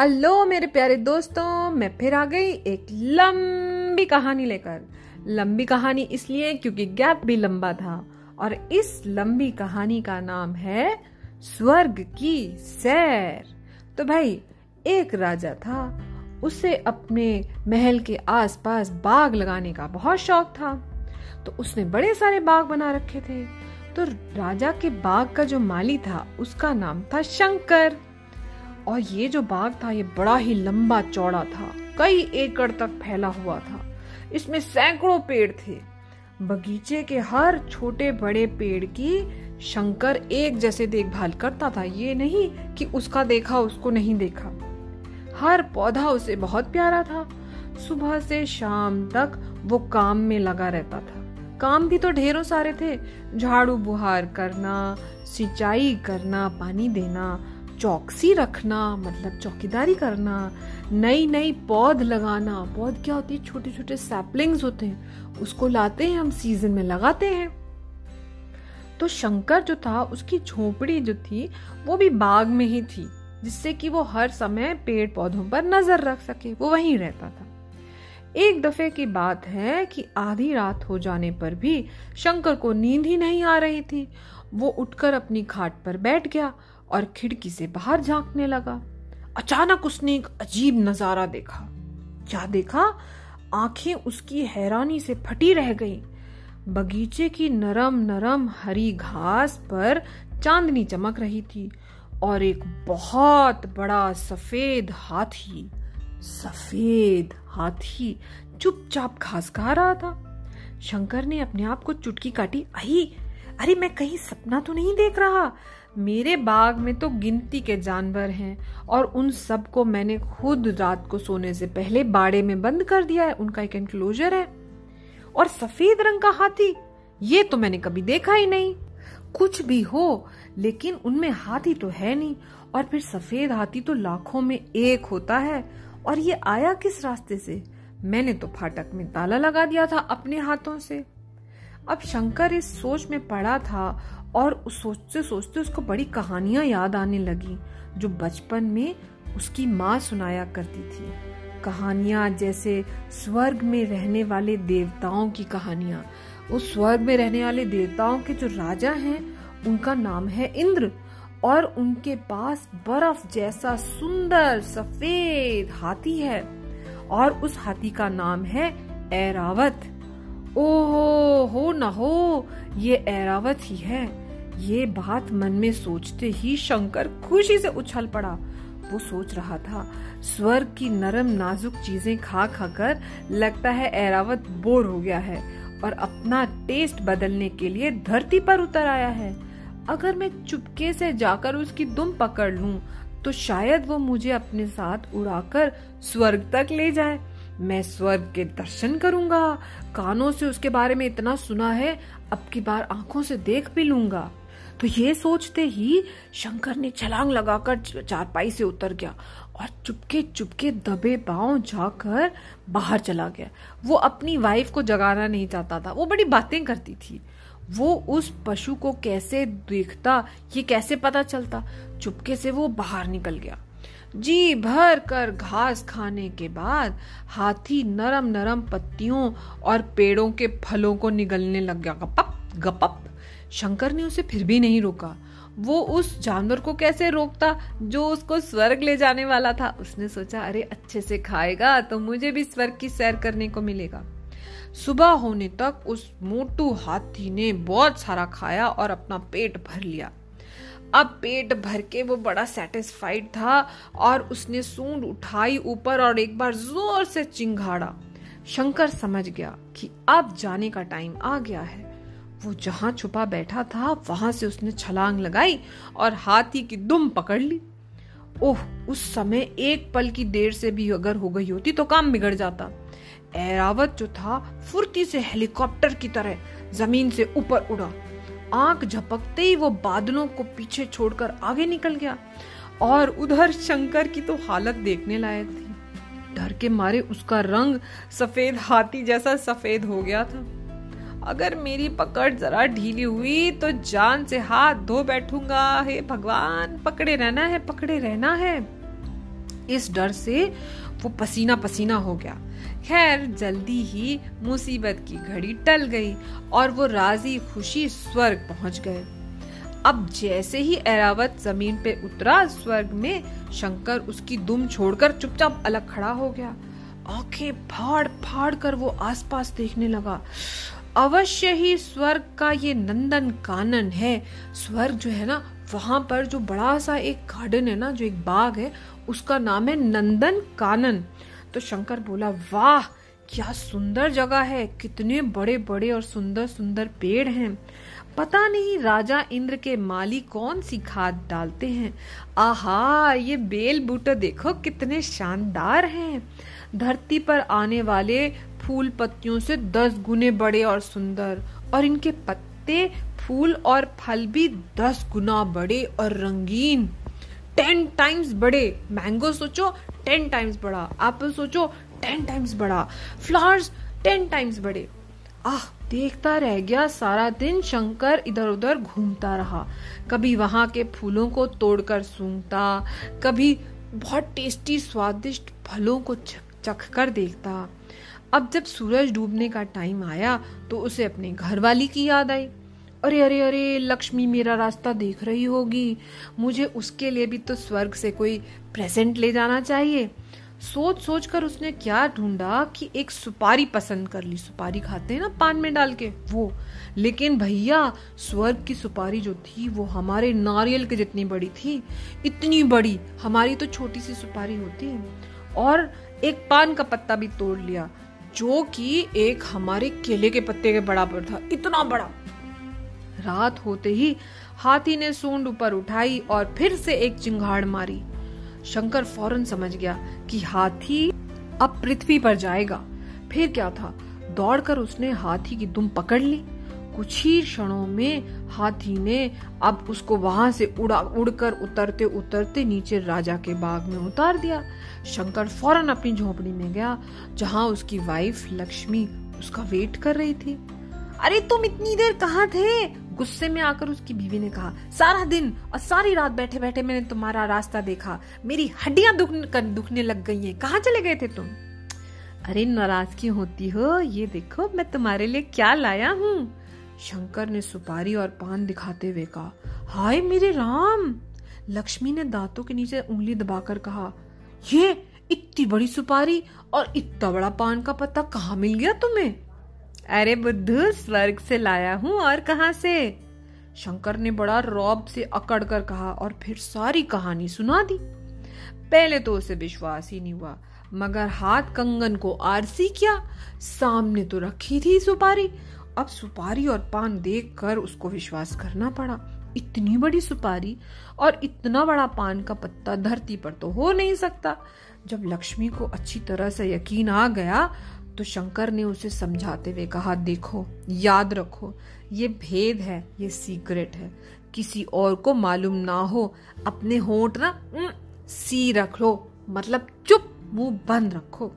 Hello मेरे प्यारे दोस्तों, मैं फिर आ गई एक लंबी कहानी लेकर। लंबी कहानी इसलिए क्योंकि गैप भी लंबा था और इस लंबी कहानी का नाम है स्वर्ग की सैर। तो भाई, एक राजा था, उसे अपने महल के आसपास बाग लगाने का बहुत शौक था। तो उसने बड़े सारे बाग बना रखे थे। तो राजा के बाग का जो माली था, उसका नाम था शंकर। और ये जो बाग था, ये बड़ा ही लंबा चौड़ा था। कई एकड़ तक फैला हुआ था। इसमें सैकड़ों पेड़ थे। बगीचे के हर छोटे बड़े पेड़ की शंकर एक जैसे देखभाल करता था। ये नहीं कि उसका देखा, उसको नहीं देखा। हर पौधा उसे बहुत प्यारा था। सुबह से शाम तक वो काम में लगा रहता था। काम भी तो ढेरों सारे थे। झाड़ू बुहार करना, सिंचाई करना, पानी देना चौकसी रखना मतलब चौकीदारी करना नई नई पौध लगाना। पौध क्या होती है? छोटे छोटे सैपलिंग्स होते हैं। उसको लाते हैं, हम सीज़न में लगाते हैं। तो शंकर जो था, उसकी झोपड़ी जो थी, वो भी बाग में ही थी, जिससे कि वो हर समय पेड़ पौधों पर नज़र रख सके। वो वहीं रहता था। एक दफे की बात है कि आधी रात हो जाने पर भी शंकर को नींद ही नहीं आ रही थी। वो उठकर अपनी खाट पर बैठ गया। और खिड़की से बाहर झांकने लगा। अचानक उसने एक अजीब नज़ारा देखा। क्या देखा? आँखें उसकी हैरानी से फटी रह गईं। बगीचे की नरम नरम हरी घास पर चांदनी चमक रही थी और एक बहुत बड़ा सफ़ेद हाथी सफ़ेद हाथी चुपचाप घास खा रहा था। शंकर ने अपने आप को चुटकी काटी आई अरे मैं कहीं सपना तो नहीं देख रहा। मेरे बाग में तो गिनती के जानवर हैं और उन सबको मैंने खुद रात को सोने से पहले बाड़े में बंद कर दिया है। उनका एक एंक्लोजर है। और सफ़ेद रंग का हाथी, ये तो मैंने कभी देखा ही नहीं। कुछ भी हो, लेकिन उनमें हाथी तो है नहीं। और फिर सफ़ेद हाथी तो लाखों में एक होता है। और ये आया किस रास्ते से? मैंने तो फाटक में ताला लगा दिया था अपने हाथों से। अब शंकर इस सोच में पड़ा था और उस सोचते सोचते उसको बड़ी कहानियाँ याद आने लगी, जो बचपन में उसकी माँ सुनाया करती थी। कहानियाँ जैसे स्वर्ग में रहने वाले देवताओं की कहानियाँ। उस स्वर्ग में रहने वाले देवताओं के जो राजा हैं, उनका नाम है इंद्र और उनके पास बर्फ़ जैसा सुंदर सफ़ेद हाथी है और उस हाथी का नाम है ऐरावत। ओहो, हो न हो, ये ऐरावत ही है। ये बात मन में सोचते ही शंकर खुशी से उछल पड़ा। वो सोच रहा था, स्वर्ग की नरम नाजुक चीज़ें खा खाकर लगता है ऐरावत बोर हो गया है और अपना टेस्ट बदलने के लिए धरती पर उतर आया है। अगर मैं चुपके से जाकर उसकी दुम पकड़ लूँ तो शायद वो मुझे अपने साथ उड़ाकर स्वर्ग तक ले जाए। मैं स्वर्ग के दर्शन करूँगा। कानों से उसके बारे में इतना सुना है, अब की बार आँखों से देख भी लूँगा। तो ये सोचते ही शंकर ने छलांग लगाकर चारपाई से उतर गया और चुपके चुपके दबे पाँव जाकर बाहर चला गया। वो अपनी वाइफ को जगाना नहीं चाहता था, वो बड़ी बातें करती थी। वो उस पशु को कैसे देखता, ये कैसे पता चलता? चुपके से वो बाहर निकल गया। जी भर कर घास खाने के बाद हाथी नरम नरम पत्तियों और पेड़ों के फलों को निगलने लग गया। गपप गपप। शंकर ने उसे फिर भी नहीं रोका। वो उस जानवर को कैसे रोकता जो उसको स्वर्ग ले जाने वाला था? उसने सोचा, अरे, अच्छे से खाएगा तो मुझे भी स्वर्ग की सैर करने को मिलेगा। सुबह होने तक उस मोटू हाथी ने बहुत सारा खाया और अपना पेट भर लिया। अब पेट भर के वो बड़ा सेटिस्फाइड था और उसने सूंड उठाई ऊपर और एक बार ज़ोर से चिंगाड़ा। शंकर समझ गया कि अब जाने का टाइम आ गया है। वो जहाँ छुपा बैठा था, वहाँ से उसने छलांग लगाई और हाथी की दुम पकड़ ली। ओह, उस समय एक पल की देर से भी अगर हो गई होती तो काम बिगड़ जाता। एरावत जो था, फुर्ती से हेलीकॉप्टर की तरह ज़मीन से ऊपर उड़ा। आँख झपकते ही वो बादलों को पीछे छोड़कर आगे निकल गया और उधर शंकर की तो हालत देखने लायक थी। डर के मारे उसका रंग सफ़ेद, हाथी जैसा सफ़ेद हो गया था। अगर मेरी पकड़ जरा ढीली हुई तो जान से हाथ धो बैठूँगा। हे भगवान, पकड़े रहना है, पकड़े रहना है। इस डर से वो पसीना पसीना हो गया। खैर, जल्दी ही मुसीबत की घड़ी टल गई और वो राज़ी खुशी स्वर्ग पहुँच गए। अब जैसे ही एरावत ज़मीन पे उतरा, स्वर्ग में शंकर उसकी दुम छोड़कर चुपचाप अलग खड़ा हो गया। आँखें फाड़ फाड़ कर वो आसपास देखने लगा। अवश्य ही स्वर्ग का ये नंदन कानन है। स्वर्ग जो है ना, वहाँ पर जो बड़ा सा एक गार्डन है ना, जो एक बाग है उसका नाम है नंदन कानन। तो शंकर बोला, वाह, क्या सुंदर जगह है। कितने बड़े बड़े और सुंदर सुंदर पेड़ हैं। पता नहीं राजा इंद्र के माली कौन सी खाद डालते हैं। आहा, ये बेल बूटे देखो, कितने शानदार हैं। धरती पर आने वाले फूल पत्तियों से दस गुने बड़े और सुंदर, और इनके पत्ते, फूल और फल भी दस गुना बड़े और रंगीन। टेन टाइम्स बड़े। मैंगो सोचो, टेन टाइम्स बड़ा। एप्पल सोचो, टेन टाइम्स बड़ा। फ्लावर्स, टेन टाइम्स बड़े। आह, देखता रह गया सारा दिन शंकर इधर उधर घूमता रहा। कभी वहाँ के फूलों को तोड़कर सूंघता, कभी बहुत टेस्टी स्वादिष्ट फलों को चख कर देखता। अब जब सूरज डूबने का टाइम आया तो उसे अपने घर वाली की याद आई। अरे अरे अरे, लक्ष्मी, मेरा रास्ता देख रही होगी। मुझे उसके लिए भी तो स्वर्ग से कोई प्रेजेंट ले जाना चाहिए। सोच सोच कर उसने क्या ढूंढा कि एक सुपारी पसंद कर ली। सुपारी खाते हैं ना पान में डाल के? वो। लेकिन भैया, स्वर्ग की सुपारी जो थी, वो हमारे नारियल के जितनी बड़ी थी, इतनी बड़ी। हमारी तो छोटी सी सुपारी होती। है और एक पान का पत्ता भी तोड़ लिया, जो कि एक हमारे केले के पत्ते के बराबर था। इतना बड़ा। रात होते ही हाथी ने सूंड ऊपर उठाई और फिर से एक चिंगाड़ मारी। शंकर फ़ौरन समझ गया कि हाथी अब पृथ्वी पर जाएगा। फिर क्या था? दौड़कर उसने हाथी की दुम पकड़ ली। कुछ ही क्षणों में हाथी ने अब उसको वहाँ से उड़ा उड़कर उतरते उतरते नीचे राजा के बाग में उतार दिया। शंकर फ़ौरन अपनी झोपड़ी में गया, जहाँ उसकी वाइफ लक्ष्मी उसका वेट कर रही थी। अरे तुम इतनी देर कहाँ थे? गुस्से में आकर उसकी बीवी ने कहा सारा दिन और सारी रात बैठे बैठे मैंने तुम्हारा रास्ता देखा। मेरी हड्डियाँ दुख, दुखने लग गई हैं। कहाँ चले गए थे तुम? अरे नाराज़ क्यों होती हो? ये देखो मैं तुम्हारे लिए क्या लाया हूँ? शंकर ने सुपारी और पान दिखाते हुए कहा हाय मेरे राम! लक्ष्मी ने दांतों के नीचे उंगली दबाकर कहा ये इतनी बड़ी सुपारी और इतना बड़ा पान का पत्ता कहाँ मिल गया तुम्हें? अरे बुद्धू, स्वर्ग से लाया हूँ और कहा से? शंकर ने बड़ा रौब से अकड़ कर कहा और फिर सारी कहानी सुना दी। पहले तो उसे विश्वास ही नहीं हुआ, मगर हाथ कंगन को आरसी किया, सामने तो रखी थी सुपारी। अब सुपारी और पान देखकर उसको विश्वास करना पड़ा। इतनी बड़ी सुपारी और इतना बड़ा पान का पत्ता धरती पर तो हो नहीं सकता। जब लक्ष्मी को अच्छी तरह से यकीन आ गया तो शंकर ने उसे समझाते हुए कहा, देखो, याद रखो, ये भेद है, ये सीक्रेट है। किसी और को मालूम ना हो, अपने होंठ ना सी रख लो। मतलब चुप, मुँह बंद रखो।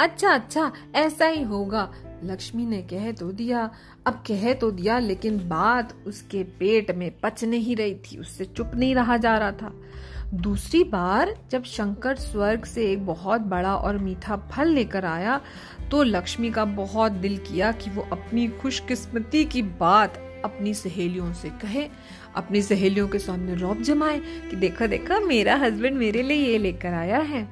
अच्छा अच्छा ऐसा ही होगा। लक्ष्मी ने कह तो दिया, अब कह तो दिया, लेकिन बात उसके पेट में पच नहीं रही थी, उससे चुप नहीं रहा जा रहा था। दूसरी बार जब शंकर स्वर्ग से एक बहुत बड़ा और मीठा फल लेकर आया तो लक्ष्मी का बहुत दिल किया कि वो अपनी खुशकिस्मती की बात अपनी सहेलियों से कहे, अपनी सहेलियों के सामने रौब जमाए कि देखा देखा, मेरा हस्बैंड मेरे लिए ये लेकर आया है।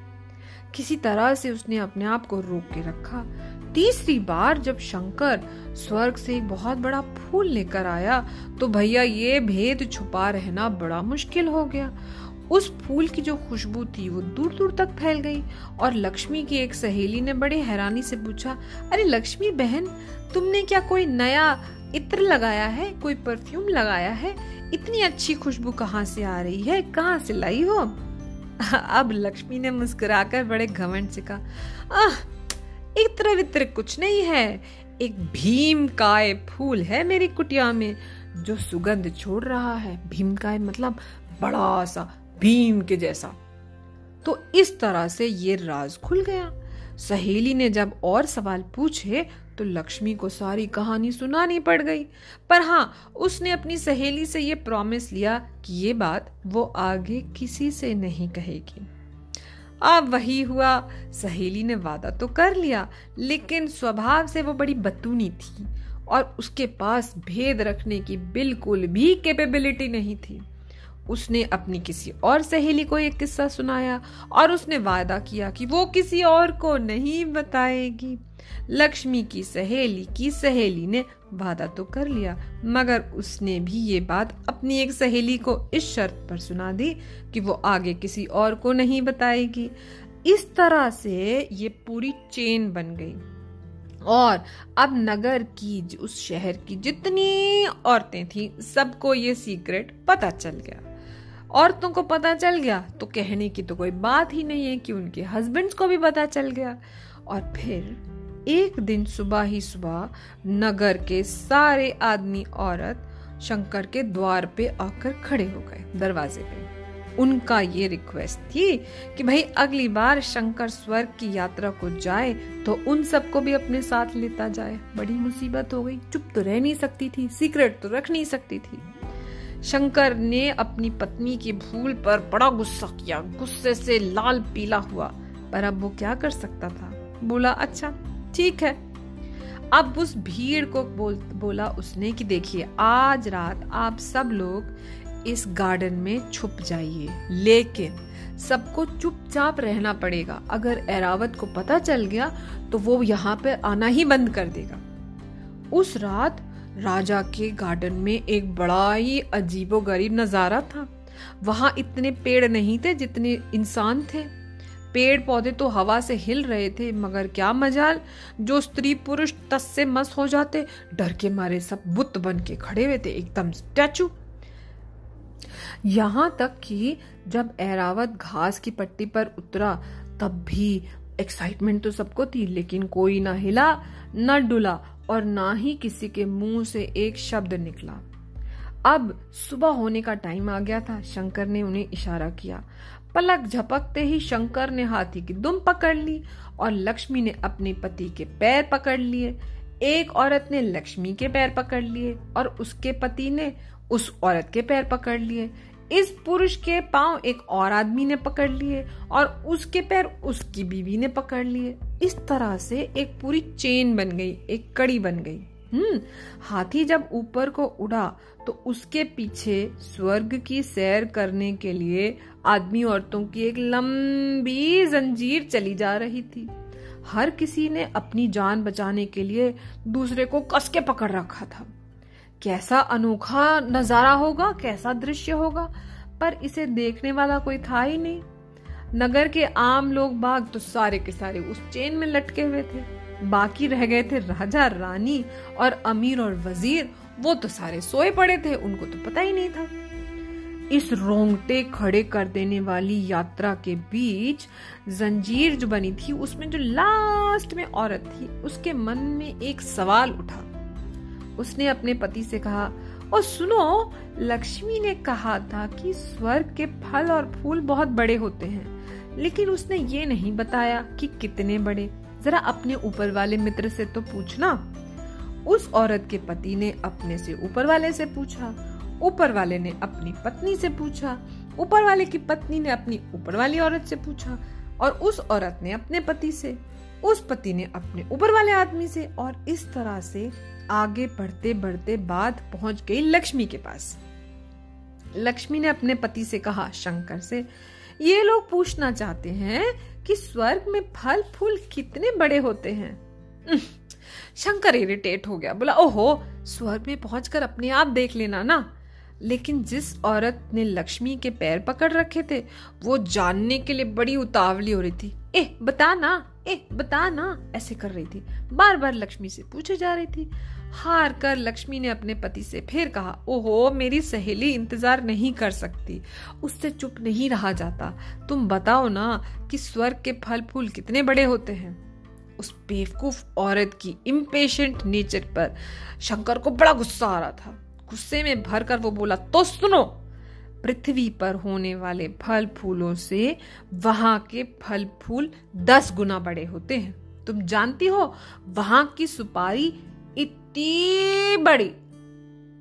किसी तरह से उसने अपने आप को रोक के रखा। तीसरी बार जब शंकर स्वर्ग से एक बहुत बड़ा फूल लेकर आया तो भैया ये भेद छुपा रहना बड़ा मुश्किल हो गया। उस फूल की जो खुशबू थी, वो दूर दूर तक फैल गई और लक्ष्मी की एक सहेली ने बड़ी हैरानी से पूछा, अरे लक्ष्मी बहन, तुमने क्या कोई नया इत्र लगाया है? कोई परफ्यूम लगाया है? इतनी अच्छी खुशबू कहाँ से आ रही है? कहाँ से लाई हो? अब लक्ष्मी ने मुस्कुराकर बड़े घमंड से कहा, आह, इत्र वित्र कुछ नहीं है। एक भीम काय फूल है मेरी कुटिया में, जो सुगंध छोड़ रहा है। भीम काय मतलब बड़ा सा भीम के जैसा। तो इस तरह से ये राज खुल गया। सहेली ने जब और सवाल पूछे तो लक्ष्मी को सारी कहानी सुनानी पड़ गई। पर हाँ उसने अपनी सहेली से ये प्रॉमिस लिया कि ये बात वो आगे किसी से नहीं कहेगी। अब वही हुआ। सहेली ने वादा तो कर लिया, लेकिन स्वभाव से वो बड़ी बतूनी थी और उसके पास भेद रखने की बिल्कुल भी कैपेबिलिटी नहीं थी। उसने अपनी किसी और सहेली को एक किस्सा सुनाया और उसने वादा किया कि वो किसी और को नहीं बताएगी। लक्ष्मी की सहेली की सहेली ने वादा तो कर लिया, मगर उसने भी ये बात अपनी एक सहेली को इस शर्त पर सुना दी कि वो आगे किसी और को नहीं बताएगी। इस तरह से ये पूरी चेन बन गई। और अब नगर की उस शहर की जितनी औरतें थी, सबको ये सीक्रेट पता चल गया। औरतों को पता चल गया तो कहने की तो कोई बात ही नहीं है कि उनके हस्बैंड्स को भी पता चल गया। और फिर एक दिन सुबह ही सुबह नगर के सारे आदमी औरत शंकर के द्वार पे आकर खड़े हो गए दरवाजे पे। उनका ये रिक्वेस्ट थी कि भाई अगली बार शंकर स्वर्ग की यात्रा को जाए तो उन सबको भी अपने साथ लेता जाए। बड़ी मुसीबत हो गई। चुप तो रह नहीं सकती थी सीक्रेट तो रख नहीं सकती थी। शंकर ने अपनी पत्नी की भूल पर बड़ा गुस्सा किया। गुस्से से लाल पीला हुआ। पर अब वो क्या कर सकता था? बोला अच्छा ठीक है। अब उस भीड़ को बोल, बोला उसने कि देखिए, आज रात आप सब लोग इस गार्डन में छुप जाइए। लेकिन सबको चुपचाप रहना पड़ेगा। अगर एरावत को पता चल गया तो वो यहाँ पे आना ही बंद कर देगा। उस रात राजा के गार्डन में एक बड़ा ही अजीबो गरीब नज़ारा था। वहाँ इतने पेड़ नहीं थे जितने इंसान थे। पेड़ पौधे तो हवा से हिल रहे थे, मगर क्या मजाल, जो स्त्री पुरुष तस से मस हो जाते, डर के मारे सब बुत बन के खड़े हुए थे, एकदम स्टैचू। यहाँ तक कि जब एरावत घास की पट्टी पर उतरा, तब भी एक्साइटमेंट तो सबको थी, लेकिन कोई ना हिला, ना डुला और ना ही किसी के मुँह से एक शब्द निकला। अब सुबह होने का टाइम आ गया था। शंकर ने उन्हें इशारा किया। पलक झपकते ही शंकर ने हाथी की दुम पकड़ ली और लक्ष्मी ने अपने पति के पैर पकड़ लिए। एक औरत ने लक्ष्मी के पैर पकड़ लिए और उसके पति ने उस औरत के पैर पकड़ लिए। इस पुरुष के पाँव एक और आदमी ने पकड़ लिए और उसके पैर उसकी बीवी ने पकड़ लिए। इस तरह से एक पूरी चेन बन गई, एक कड़ी बन गई। हम्म हाथी जब ऊपर को उड़ा तो उसके पीछे स्वर्ग की सैर करने के लिए आदमी औरतों की एक लंबी जंजीर चली जा रही थी। हर किसी ने अपनी जान बचाने के लिए दूसरे को कस के पकड़ रखा था। कैसा अनोखा नज़ारा होगा, कैसा दृश्य होगा, पर इसे देखने वाला कोई था ही नहीं। नगर के आम लोग बाग तो सारे के सारे उस चेन में लटके हुए थे। बाकी रह गए थे राजा, रानी और अमीर और वज़ीर। वो तो सारे सोए पड़े थे, उनको तो पता ही नहीं था। इस रोंगटे खड़े कर देने वाली यात्रा के बीच जंजीर जो बनी थी, उसमें जो लास्ट में औरत थी, उसके मन में एक सवाल उठा। उसने अपने पति से कहा और सुनो, लक्ष्मी ने कहा था कि स्वर्ग के फल और फूल बहुत बड़े होते हैं, लेकिन उसने ये नहीं बताया कि कितने बड़े। जरा अपने ऊपर वाले मित्र से तो पूछना। उस औरत के पति ने अपने से ऊपर वाले से पूछा, ऊपर वाले ने अपनी पत्नी से पूछा, ऊपर वाले की पत्नी ने अपनी ऊपर वाली औरत से पूछा, और उस औरत ने अपने पति से। उस पति ने अपने ऊपर वाले आदमी से और इस तरह से आगे बढ़ते बढ़ते बात पहुँच गई लक्ष्मी के पास। लक्ष्मी ने अपने पति से कहा, शंकर से, ये लोग पूछना चाहते हैं कि स्वर्ग में फल फूल कितने बड़े होते हैं? शंकर इरिटेट हो गया। बोला, ओहो, स्वर्ग में पहुंचकर अपने आप देख लेना ना। लेकिन जिस औरत ने लक्ष्मी के पैर पकड़ रखे थे, वो जानने के लिए बड़ी उतावली हो रही थी। ए, बता ना, ए, बता ना, ऐसे कर रही थी। बार बार लक्ष्मी से पूछे जा रही थी। हार कर लक्ष्मी ने अपने पति से फिर कहा, ओहो, मेरी सहेली इंतज़ार नहीं कर सकती। उससे चुप नहीं रहा जाता। तुम बताओ ना कि स्वर्ग के फल फूल कितने बड़े होते हैं? उस बेवकूफ़ औरत की इम्पेशेंट नेचर पर शंकर को बड़ा गुस्सा आ रहा था। गुस्से में भरकर वो बोला तो सुनो, पृथ्वी पर होने वाले फल फूलों से वहाँ के फल फूल दस गुना बड़े होते हैं। तुम जानती हो, वहाँ की सुपारी इतनी बड़ी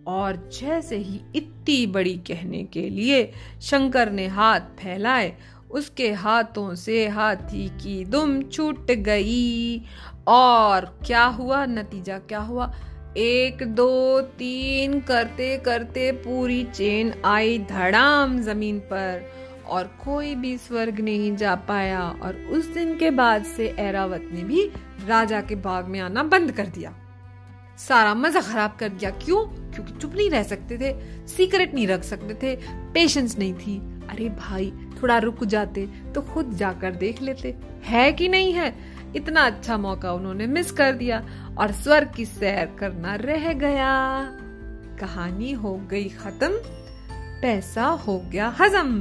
और जैसे ही इतनी बड़ी कहने के लिए शंकर ने हाथ फैलाए, उसके हाथों से हाथी की दुम छूट गई। और क्या हुआ? नतीजा क्या हुआ? एक, दो, तीन, करते करते पूरी चेन आई धड़ाम ज़मीन पर और कोई भी स्वर्ग नहीं जा पाया और उस दिन के बाद से ऐरावत ने भी राजा के बाग में आना बंद कर दिया। सारा मज़ा खराब कर दिया। क्यों? क्योंकि चुप नहीं रह सकते थे सीक्रेट नहीं रख सकते थे पेशेंस नहीं थी। अरे भाई, थोड़ा रुक जाते तो खुद जाकर देख लेते। है कि नहीं है? इतना अच्छा मौका उन्होंने मिस कर दिया और स्वर्ग की सैर करना रह गया। कहानी हो गई खत्म, पैसा हो गया हजम।